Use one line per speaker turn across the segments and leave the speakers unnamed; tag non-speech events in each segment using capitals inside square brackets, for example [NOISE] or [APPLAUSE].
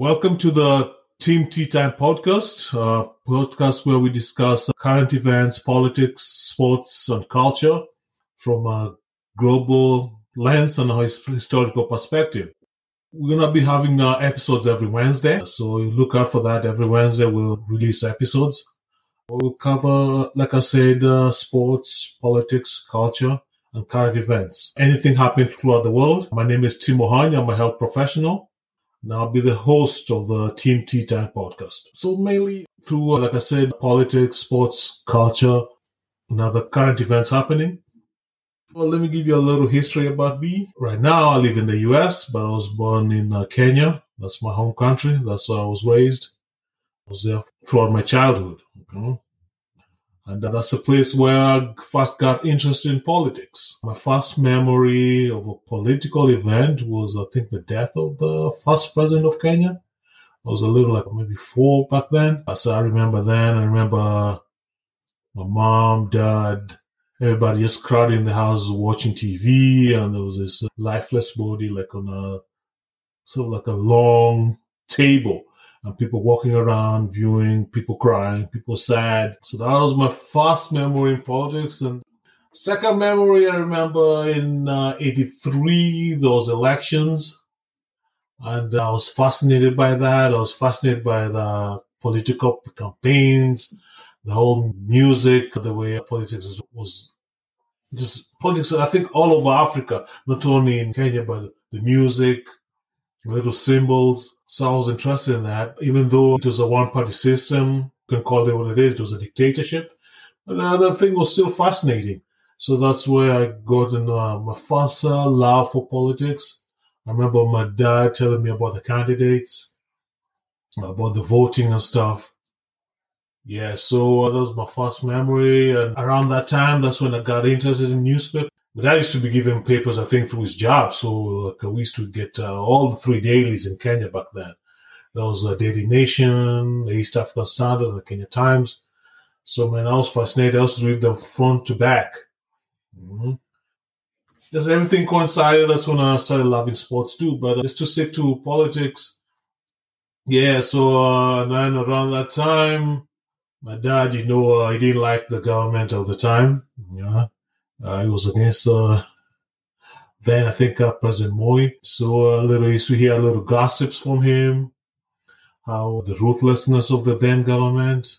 Welcome to the Tim Tea Time podcast, uh, podcast where we discuss current events, politics, sports, and culture from a global lens and a historical perspective. We're going to be having uh, episodes every Wednesday, so look out for that. Every Wednesday, we'll release episodes. We'll cover, like I said, uh, sports, politics, culture, and current events. Anything happening throughout the world. My name is Tim Ohanya. I'm a health professional and I'll be the host of the Tim Tea Time podcast. So mainly through, uh, like I said, politics, sports, culture, and other current events happening. Well, let me give you a little history about me. Right now, I live in the U.S., but I was born in uh, Kenya. That's my home country. That's where I was raised. I was there throughout my childhood. Okay? And that's a place where I first got interested in politics. My first memory of a political event was, I think, the death of the first president of Kenya. I was a little like maybe four back then. So I remember then. I remember my mom, dad, everybody just crowded in the house watching TV, and there was this lifeless body like on a sort of like a long table and people walking around, viewing, people crying, people sad. So that was my first memory in politics. And second memory, I remember in uh, 83, those elections. And I was fascinated by that. I was fascinated by the political campaigns, the whole music, the way politics was just politics, I think all over Africa, not only in Kenya, but the music, little symbols. So I was interested in that, even though it was a one party system, you can call it what it is, it was a dictatorship. But the thing was still fascinating. So that's where I got in, uh, my uh, love for politics. I remember my dad telling me about the candidates, about the voting and stuff. Yeah, so uh, that was my first memory. And around that time, that's when I got interested in newspaper. But I used to be given papers, I think, through his job. So like, we used to get uh, all the three dailies in Kenya back then. There was Daily Nation, the East African Standard, the Kenya Times. So, man, I was fascinated. I used to read them front to back. Mm-hmm. Just everything coincided. That's when I started loving sports too. But uh, just to stick to politics, yeah. So uh, around that time, my dad, you know, uh, he didn't like the government of the time. Yeah, uh, he was against uh, then I think uh, President Moi. So a little to hear a little gossips from him, how the ruthlessness of the then government,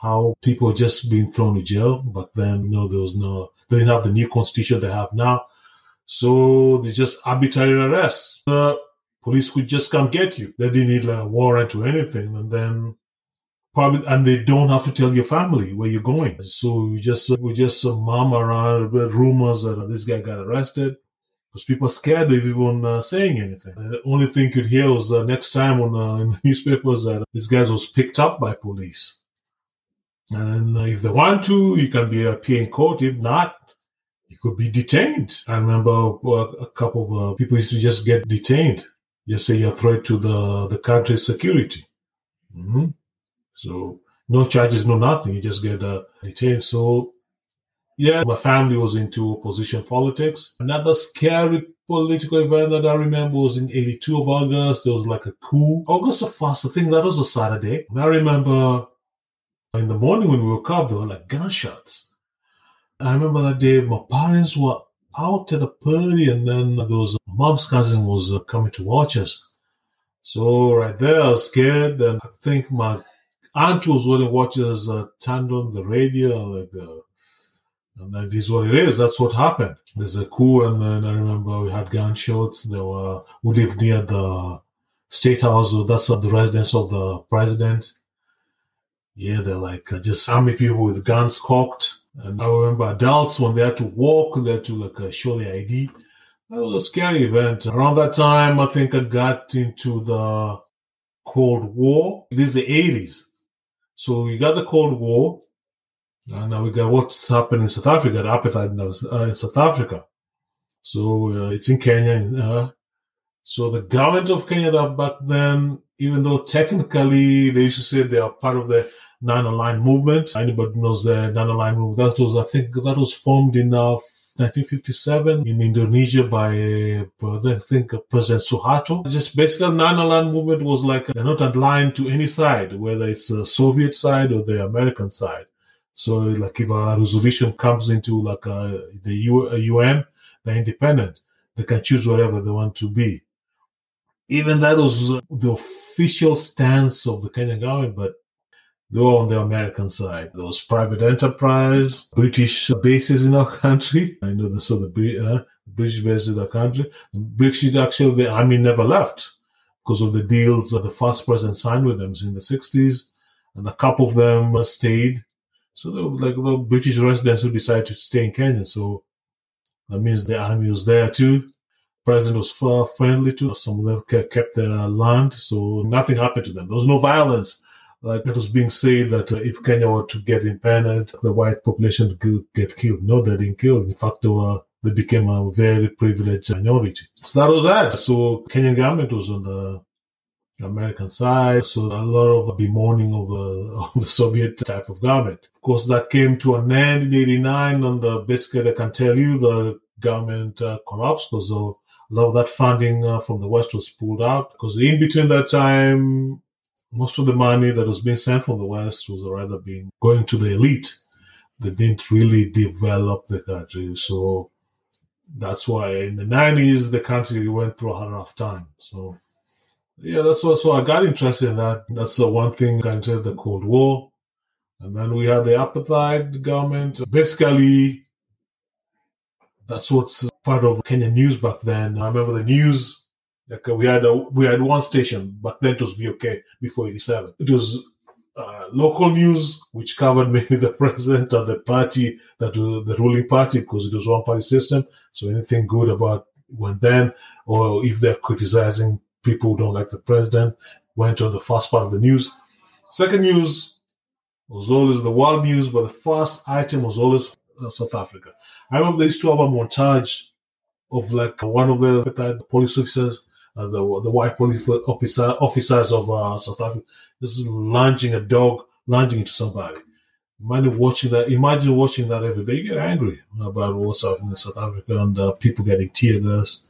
how people just being thrown in jail. But then, you know, there was no, they didn't have the new constitution they have now. So they just arbitrary arrests. The police could just come get you. They didn't need a warrant or anything. And then probably, and they don't have to tell your family where you're going. So you just we just uh, mom around rumors that uh, this guy got arrested because people are scared of even uh, saying anything. The only thing you hear was uh, next time on uh, in the [LAUGHS] newspapers that this guy was picked up by police. And uh, if they want to, you can be appear in court. If not, you could be detained. I remember a couple of people used to just get detained. Just say you're a threat to the the country's security. Mm-hmm. So no charges, no nothing. You just get uh, detained. So yeah, my family was into opposition politics. Another scary political event that I remember was in 82 of August. There was like a coup. August the 1st, I think that was a Saturday. And I remember in the morning when we woke up, there were like gunshots. I remember that day my parents were out at a party and then there was mom's cousin was uh, coming to watch us. So right there, I was scared and I think my willing to watch us uh, turned on the radio, like, uh, and that is what it is. That's what happened. There's a coup, and then I remember we had gunshots. There were we lived near the state house. That's the residence of the president. Yeah, they're like uh, just army people with guns cocked. And I remember adults when they had to walk, they had to like uh, show their ID. That was a scary event. Around that time, I think I got into the Cold War. This is the 80s. So you got the Cold War, and now we got what's happening in South Africa, the apartheid uh, in South Africa. So uh, it's in Kenya. Uh, so the government of Kenya that back then, even though technically they used to say they are part of the non-aligned movement, anybody knows the non-aligned movement. That was, I think, that was formed in uh, 1957 in Indonesia by, uh, I think, uh, President Suharto. Just basically, non-aligned movement was like they're not aligned to any side, whether it's the Soviet side or the American side. So, like, if a resolution comes into like uh, the UN, they're independent. They can choose whatever they want to be. Even that was the official stance of the Kenyan government, but they were on the American side. Was private enterprise, British bases in our country. [LAUGHS] I know this, so the uh, British bases in our country. The British actually, the army never left because of the deals that the first president signed with them in the 60s, and a couple of them stayed. So they were like the British residents who decided to stay in Kenya. So that means the army was there too. President was far friendly to some of them kept their land, so nothing happened to them. There was no violence. Like it was being said that uh, if Kenya were to get independent, the white population would get killed. No, they didn't kill. In fact, they were they became a very privileged minority. So that was that. So Kenyan government was on the American side. So a lot of bemoaning of the, [LAUGHS] of the Soviet type of government. Of course, that came to an end in 89. And uh, basically, I can tell you the government uh, collapsed because a lot of that funding uh, from the West was pulled out. Because in between that time, most of the money that was being sent from the West was rather being going to the elite. They didn't really develop the country. So that's why in the 90s, the country went through a rough time. So yeah, that's what. So I got interested in that. That's the one thing I the Cold War, and then we had the apartheid government. Basically, that's what's part of Kenyan news back then. I remember the news. Like we had a, we had one station, but then it was VOK before '87. It was uh, local news, which covered [LAUGHS] mainly the president and the party that the ruling party because it was one party system. So anything good about when then, or if they're criticizing people who don't like the president went on the first part of the news. Second news was always the world news, but the first item was always uh, South Africa. I remember they used to have a montage of like one of the police officers, uh, the the white police officer, officers of uh, South Africa, just lunging a dog, lunging into somebody. Imagine watching that. Imagine watching that every day. You get angry about what's happening in South Africa and uh, people getting tear gas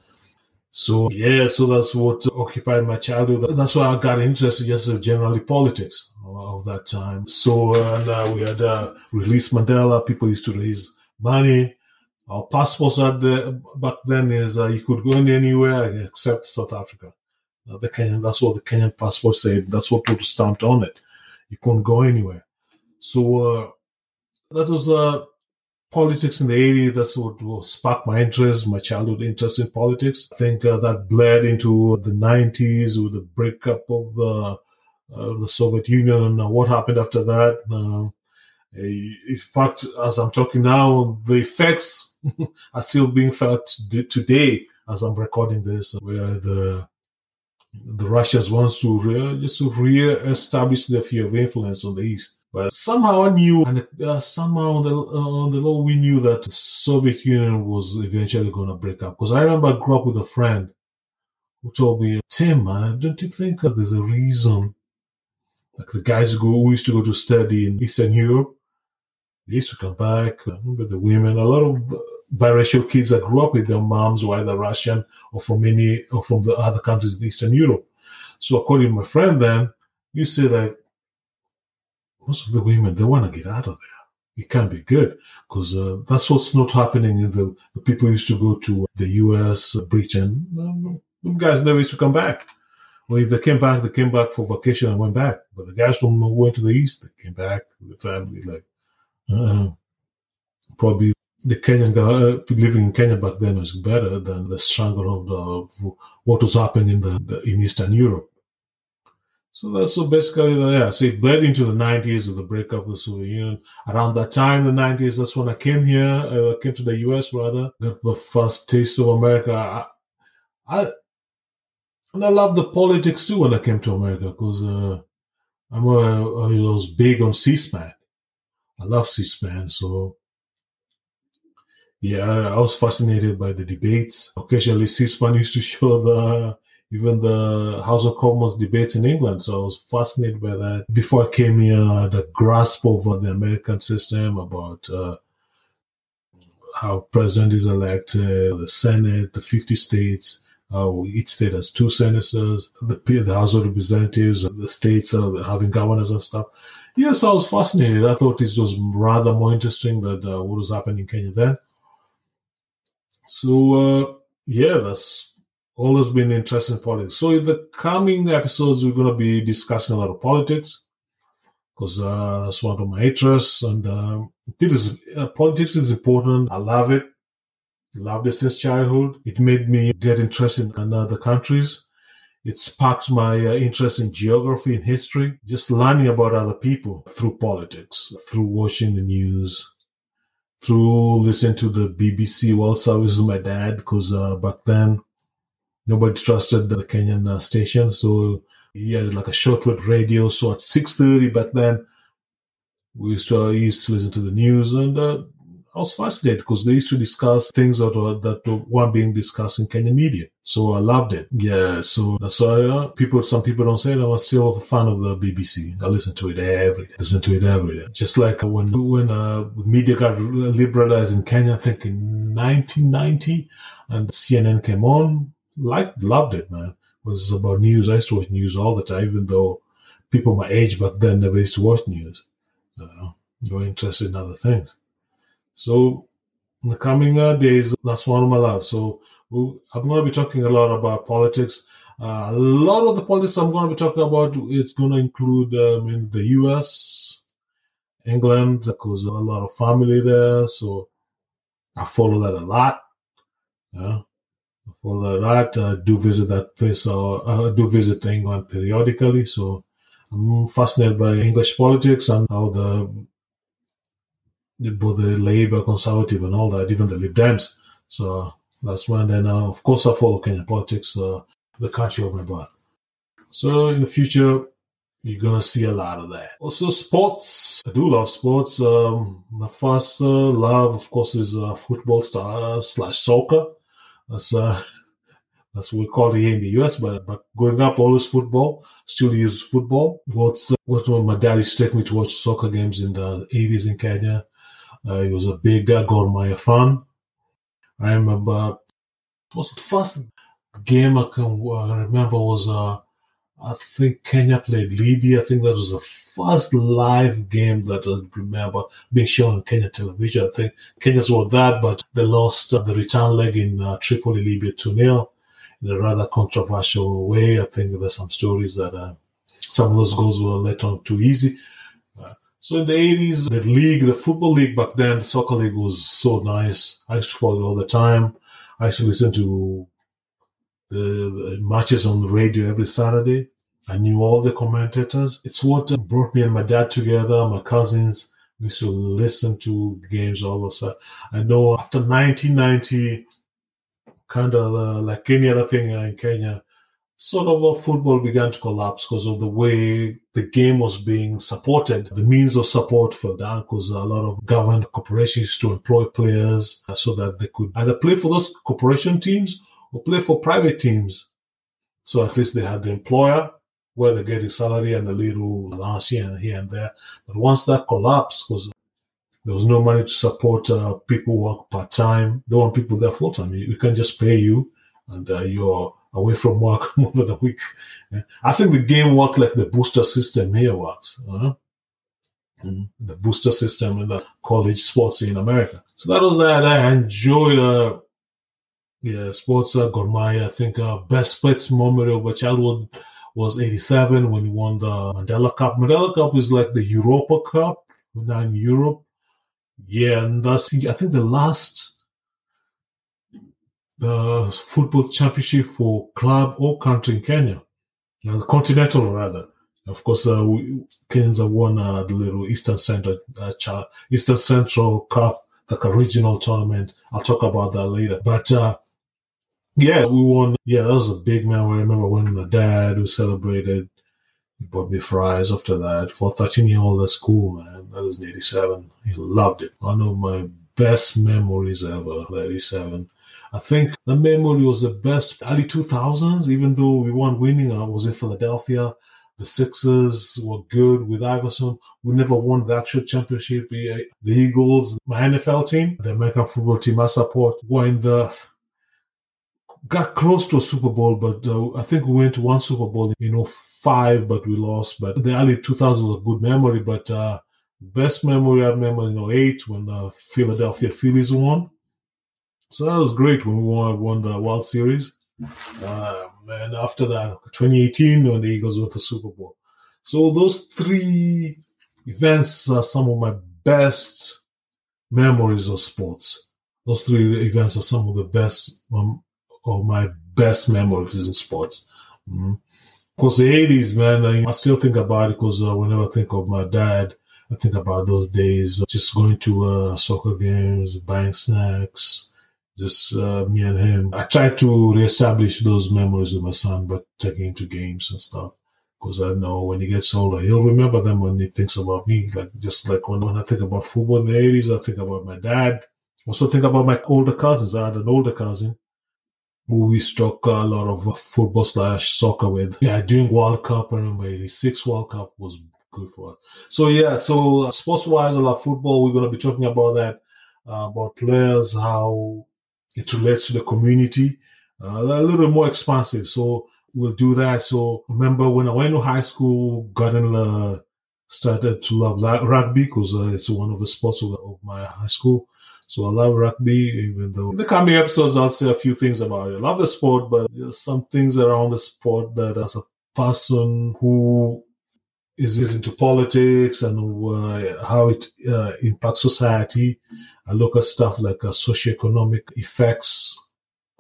so yeah, so that's what occupied my childhood. That's why I got interested just generally politics of that time. So and uh, we had uh, released Mandela. People used to raise money. Our passports at the, back then is uh, you could go in anywhere except South Africa. Uh, the Kenyan, that's what the Kenyan passport said. That's what was stamped on it. You couldn't go anywhere. So uh, that was uh, politics in the 80s, that's what sparked my interest, my childhood interest in politics. I think uh, that bled into the 90s with the breakup of uh, uh, the Soviet Union and what happened after that. Uh, in fact, as I'm talking now, the effects [LAUGHS] are still being felt today as I'm recording this, where the the Russians wants to re- just to re-establish their fear of influence on the East. But somehow I knew, and uh, somehow on the, uh, on the low, we knew that the Soviet Union was eventually going to break up. Because I remember I grew up with a friend who told me, Tim, man, don't you think that there's a reason? Like the guys who, used to go to study in Eastern Europe, used to come back. I remember the women, a lot of biracial kids that grew up with their moms were either Russian or from any or from the other countries in Eastern Europe. So according to my friend then, you see that most of the women they want to get out of there. It can't be good because uh, that's what's not happening in the, the people used to go to the U.S., Britain. Um, guys never used to come back. Or if they came back, they came back for vacation and went back. But the guys from went to the east, they came back with the family. Like uh, probably the Kenyan guy uh, living in Kenya back then was better than the stranglehold of what was happening in the, the in Eastern Europe. So that's so basically, yeah. So it bled into the 90s of the breakup of the Soviet Union. Around that time, the 90s, that's when I came here. I came to the US rather. Got the first taste of America. I, I and I love the politics too when I came to America because uh, I'm a, I was big on C-SPAN. I love C-SPAN, so yeah, I was fascinated by the debates. Occasionally, C-SPAN used to show the even the House of Commons debates in England. So I was fascinated by that. Before I came here, the grasp of the American system about uh, how president is elected, the Senate, the 50 states, uh, each state has two senators, the, the House of Representatives, the states are having governors and stuff. Yes, I was fascinated. I thought it was rather more interesting than uh, what was happening in Kenya then. So, uh, yeah, that's always been interesting in politics. So, in the coming episodes, we're going to be discussing a lot of politics because uh, that's one of my interests. And uh, it is, uh, politics is important. I love it. Loved it since childhood. It made me get interested in other countries. It sparked my uh, interest in geography and history, just learning about other people through politics, through watching the news, through listening to the BBC World Service with my dad, because uh, back then nobody trusted the Kenyan uh, station. So he had like a shortwave radio. So at 6.30 back then, we used to, used to listen to the news and uh, I was fascinated because they used to discuss things that were, that weren't being discussed in Kenyan media. So I loved it. Yeah. So that's why uh, people, some people don't say it. I'm still a fan of the BBC. I listen to it every day. Listen to it every day. Just like when, when, uh, media got liberalized in Kenya, I think in 1990 and CNN came on, liked, loved it, man. It was about news. I used to watch news all the time, even though people my age back then never used to watch news. Uh, they were interested in other things. So in the coming uh, days, that's one of my loves. So I'm going to be talking a lot about politics. Uh, a lot of the politics I'm going to be talking about is going to include um, in the U.S., England, because a lot of family there. So I follow that a lot. Yeah. I follow that. I do visit that place. Or uh, I do visit England periodically. So I'm fascinated by English politics and how the both the Labour, Conservative, and all that, even the Lib Dems. So that's when then, uh, of course, I follow Kenyan politics, uh, the country of my birth. So in the future, you're gonna see a lot of that. Also, sports. I do love sports. Um, my first uh, love, of course, is uh, football star slash soccer. That's uh, [LAUGHS] that's what we call it here in the US. But but growing up, always football. Still use football. What's uh, what my dad used to take me to watch soccer games in the 80s in Kenya. Uh, he was a big Gor Mahia fan. I remember it was the first game I can remember was uh, I think Kenya played Libya. I think that was the first live game that I remember being shown on Kenya television. I think Kenya's won that, but they lost uh, the return leg in uh, Tripoli, Libya 2 0 in a rather controversial way. I think there's some stories that uh, some of those goals were let on too easy. So in the 80s, the league, the football league back then, the soccer league was so nice. I used to follow all the time. I used to listen to the, the matches on the radio every Saturday. I knew all the commentators. It's what brought me and my dad together, my cousins. We used to listen to games all of. I know after 1990, kind of uh, like any other thing in Kenya, sort of football began to collapse because of the way the game was being supported, the means of support for that, because a lot of government corporations to employ players so that they could either play for those corporation teams or play for private teams. So at least they had the employer where they're getting salary and a little allowance here and here and there. But once that collapsed, because there was no money to support uh, people work part time, they want people there full time. You, you can just pay you and uh, you're away from work [LAUGHS] more than a week. I think the game worked like the booster system here works. Uh, the booster system in the college sports in America. So that was that. I enjoyed uh, yeah, sports uh, Mahia. I think uh, best sports moment of my childhood was 87 when he won the Mandela Cup. Mandela Cup is like the Europa Cup, now in Europe. Yeah, and that's, I think the last the football championship for club or country in Kenya, uh, continental rather. Of course, uh, we, have won uh, the little Eastern Central uh, Eastern Central Cup, like regional tournament. I'll talk about that later. But uh, yeah, we won. Yeah, that was a big man. I remember when my dad who celebrated. He bought me fries after that. For a 13 year old, that's cool, man. That was in 87. He loved it. One of my best memories ever, 87. I think the memory was the best early 2000s, even though we weren't winning. I was in Philadelphia. The Sixers were good with Iverson. We never won the actual championship. The Eagles, my NFL team, the American football team I support, were in the got close to a Super Bowl, but uh, I think we went to one Super Bowl in 05, but we lost. But the early 2000s was a good memory. But uh, best memory I remember in 08 when the Philadelphia Phillies won. So that was great when we won, won the World Series. Um, and after that, 2018, when the Eagles won the Super Bowl. So those three events are some of my best memories of sports. Those three events are some of the best um, of my best memories in sports. Mm-hmm. Because the 80s, man, I, still think about it because uh, whenever I think of my dad, I think about those days, just going to uh, soccer games, buying snacks, just uh, me and him. I try to reestablish those memories with my son, but taking him to games and stuff. Because I know when he gets older, he'll remember them when he thinks about me. Like just like when, when I think about football in the 80s, I think about my dad. Also think about my older cousins. I had an older cousin who we struck a lot of football slash soccer with. Yeah, during World Cup, I remember 86 World Cup was good for us. So yeah, so uh, sports wise, a lot of football. We're to be talking about that, uh, about players, how it relates to the community, uh, a little more expansive. So we'll do that. So remember when I went to high school, gotten uh, started to love rugby because uh, it's one of the sports of, of, my high school. So I love rugby, even though in the coming episodes I'll say a few things about it. I love the sport, but there's some things around the sport that as a person who is into politics and uh, how it uh, impacts society. I look at stuff like uh, socioeconomic effects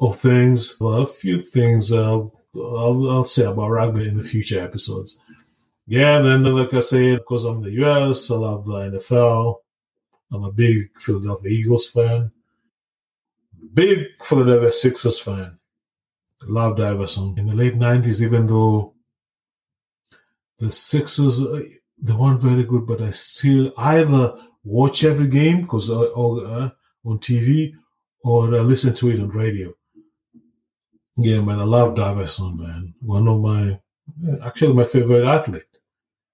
of things. Well, a few things uh, I'll, I'll, say about rugby in the future episodes. Yeah, and then like I said, because I'm in the US, I love the NFL. I'm a big Philadelphia Eagles fan. Big Philadelphia Sixers fan. Loved Iverson. In the late 90s, even though the Sixers uh, they weren't very good, but I still either watch every game because uh, uh, on TV or uh, listen to it on radio. Yeah, man, I love Iverson, man. One of my actually my favorite athlete.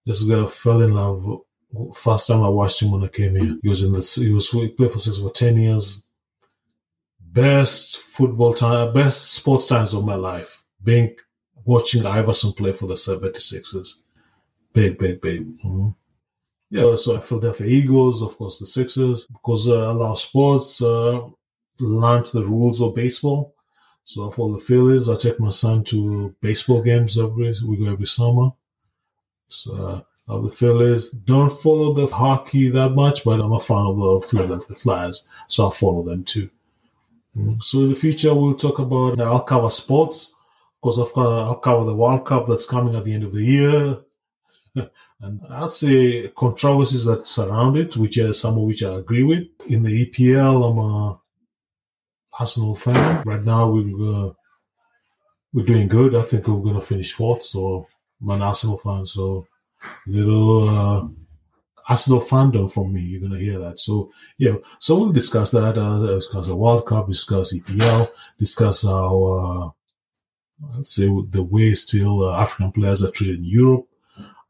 This guy fell in love. First time I watched him when I came here, he was in the he was he played for six for ten years. Best football time, best sports times of my life. Being watching Iverson play for the 76ers. Big, big, big. Mm-hmm. Yeah, so Philadelphia Eagles, of course, the Sixers, because uh, I love sports, uh, learned the rules of baseball. So for the Phillies, I take my son to baseball games every we go every summer. So uh, love the Phillies. Don't follow the hockey that much, but I'm a fan of the Philadelphia Flyers, so I follow them too. Mm-hmm. So in the future, we'll talk about. I'll cover sports because I'll cover the World Cup that's coming at the end of the year [LAUGHS] and I'll say controversies that surround it, which are some of which I agree with. In the EPL, I'm a Arsenal fan. Right now, we're uh, we're doing good. I think we're going to finish fourth, so I'm an Arsenal fan. So little uh, Arsenal fandom from me. You're going to hear that. So yeah, so we'll discuss that. Uh, discuss the World Cup. Discuss EPL. Discuss how. Uh, let's say the way still uh, African players are treated in Europe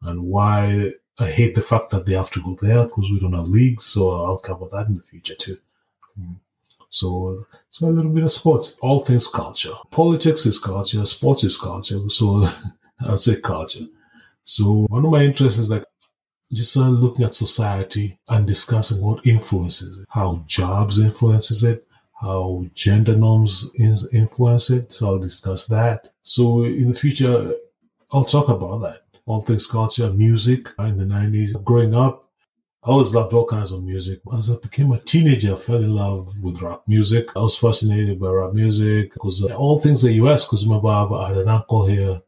and why I hate the fact that they have to go there because we don't have leagues. So I'll cover that in the future too. Mm. So, so a little bit of sports, all things culture. Politics is culture, sports is culture. So [LAUGHS] I'd say culture. So one of my interests is like just uh, looking at society and discussing what influences it, how jobs influences it, how gender norms influence it. So I'll discuss that. So in the future, I'll talk about that all things culture, music in the 90s. Growing up, I always loved all kinds of music. As I became a teenager, I fell in love with rap music. I was fascinated by rap music because uh, all things the US, because my Baba had an uncle here.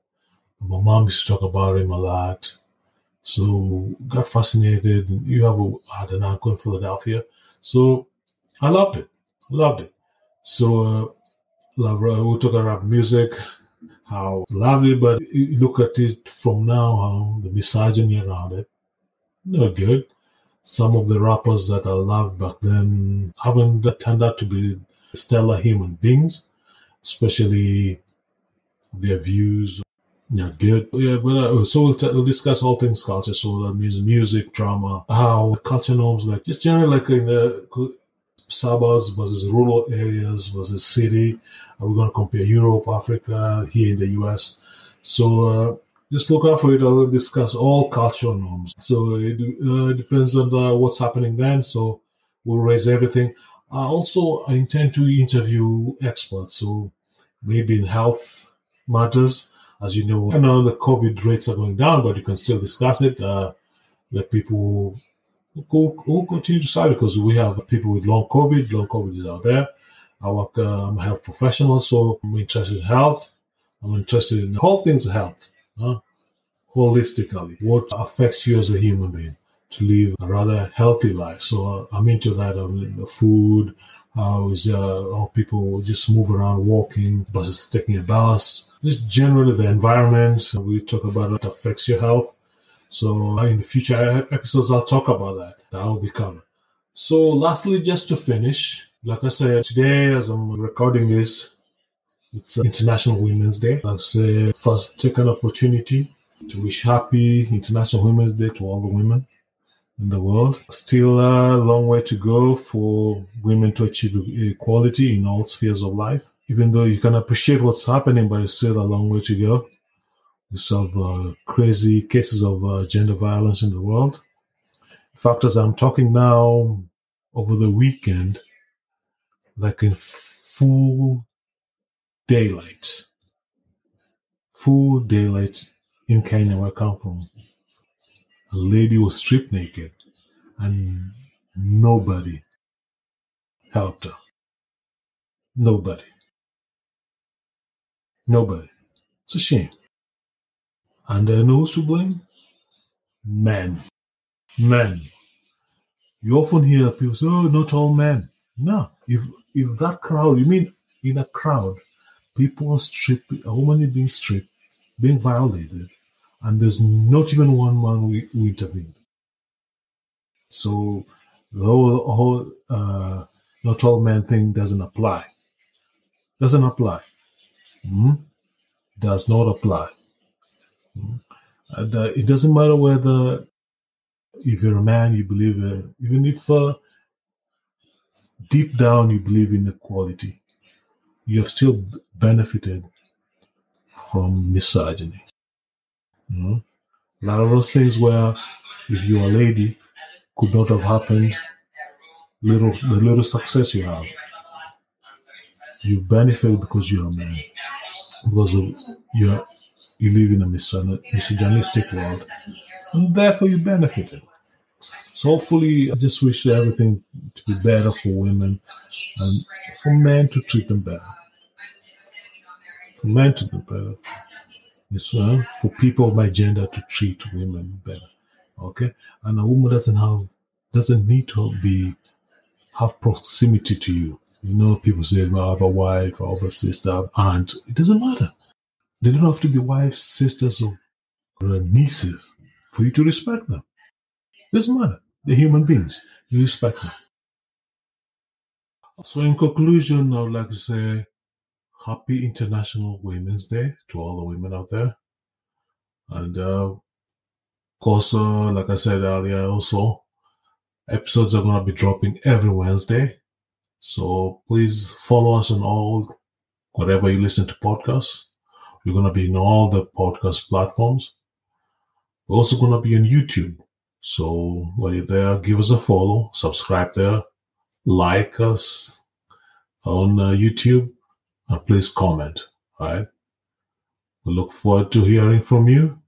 My mom used to talk about him a lot. So got fascinated. You have a, had an uncle in Philadelphia. So I loved it. Loved it. So uh, love, uh, we took rap music how lovely, but you look at it from now, how the misogyny around it, not good. Some of the rappers that I loved back then haven't turned out to be stellar human beings, especially their views Yeah, good. Yeah, but uh, so we'll, t- we'll discuss all things culture. So that means music, drama, how culture norms, like just generally like in the suburbs versus rural areas versus city. Are we going to compare Europe, Africa, here in the US? So uh, just look out for it. I'll discuss all cultural norms. So it uh, depends on the, what's happening then. So we'll raise everything. I also I intend to interview experts. So maybe in health matters. As you know, I know the COVID rates are going down, but you can still discuss it. Uh, the people who continue to side because we have people with long COVID. Long COVID is out there. I work, uh, health professional, so I'm interested in health. I'm interested in all things health, huh? holistically, what affects you as a human being to live a rather healthy life. So uh, I'm into that. I mean, the food, how is uh, how people just move around walking versus taking a bus. Just generally the environment. We talk about what affects your health. So uh, in the future episodes, I'll talk about that. That will be covered. So lastly, just to finish, like I said, today as I'm recording this, it's International Women's Day. I'll say first take an opportunity to wish happy International Women's Day to all the women in the world. Still a long way to go for women to achieve equality in all spheres of life. Even though you can appreciate what's happening, but it's still a long way to go. Saw uh, crazy cases of uh, gender violence in the world. In fact, as I'm talking now, over the weekend, like in full daylight, full daylight in Kenya, where I come from, a lady was stripped naked and nobody helped her. Nobody. Nobody. It's a shame. And then who's to blame? Men. Men. You often hear people say, oh, not all men. No. If if that crowd, you mean in a crowd, people are stripped, a woman is being stripped, being violated, and there's not even one man who, who intervened. So the whole, whole uh, not all men thing doesn't apply. Doesn't apply. Mm-hmm. Does not apply. And, uh, it doesn't matter whether if you're a man, you believe, uh, even if uh, deep down you believe in equality, you have still benefited from misogyny. You know? A lot of those things where if you're a lady, could not have happened. Little the little success you have, you benefit because you're a man, because of you you live in a misogynistic world, and therefore you benefited. So hopefully, I just wish everything to be better for women and for men to treat them better. For men to do better. It's uh, for people of my gender to treat women better. Okay, and a woman doesn't have doesn't need to be have proximity to you. You know, people say, well, I have a wife, I have a sister, I have aunt. It doesn't matter. They don't have to be wives, sisters, or nieces for you to respect them. Doesn't matter. They're human beings. You respect them. So, in conclusion, I would like to say Happy International Women's Day to all the women out there. And uh, of course, uh, like I said earlier, also, episodes are going to be dropping every Wednesday. So please follow us on all, whatever you listen to podcasts. We're going to be in all the podcast platforms. We're also going to be on YouTube. So while you're there, give us a follow, subscribe there, like us on uh, YouTube, and please comment. All right. We look forward to hearing from you.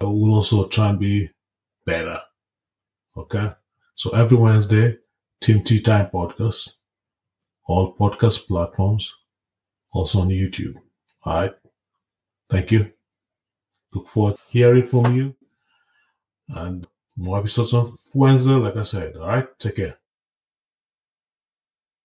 We'll also try and be better. Okay. So every Wednesday, Tim Tea Time podcast, all podcast platforms, also on YouTube. All right. Thank you. Look forward to hearing from you and more episodes on Wednesday, like I said. All right. Take care.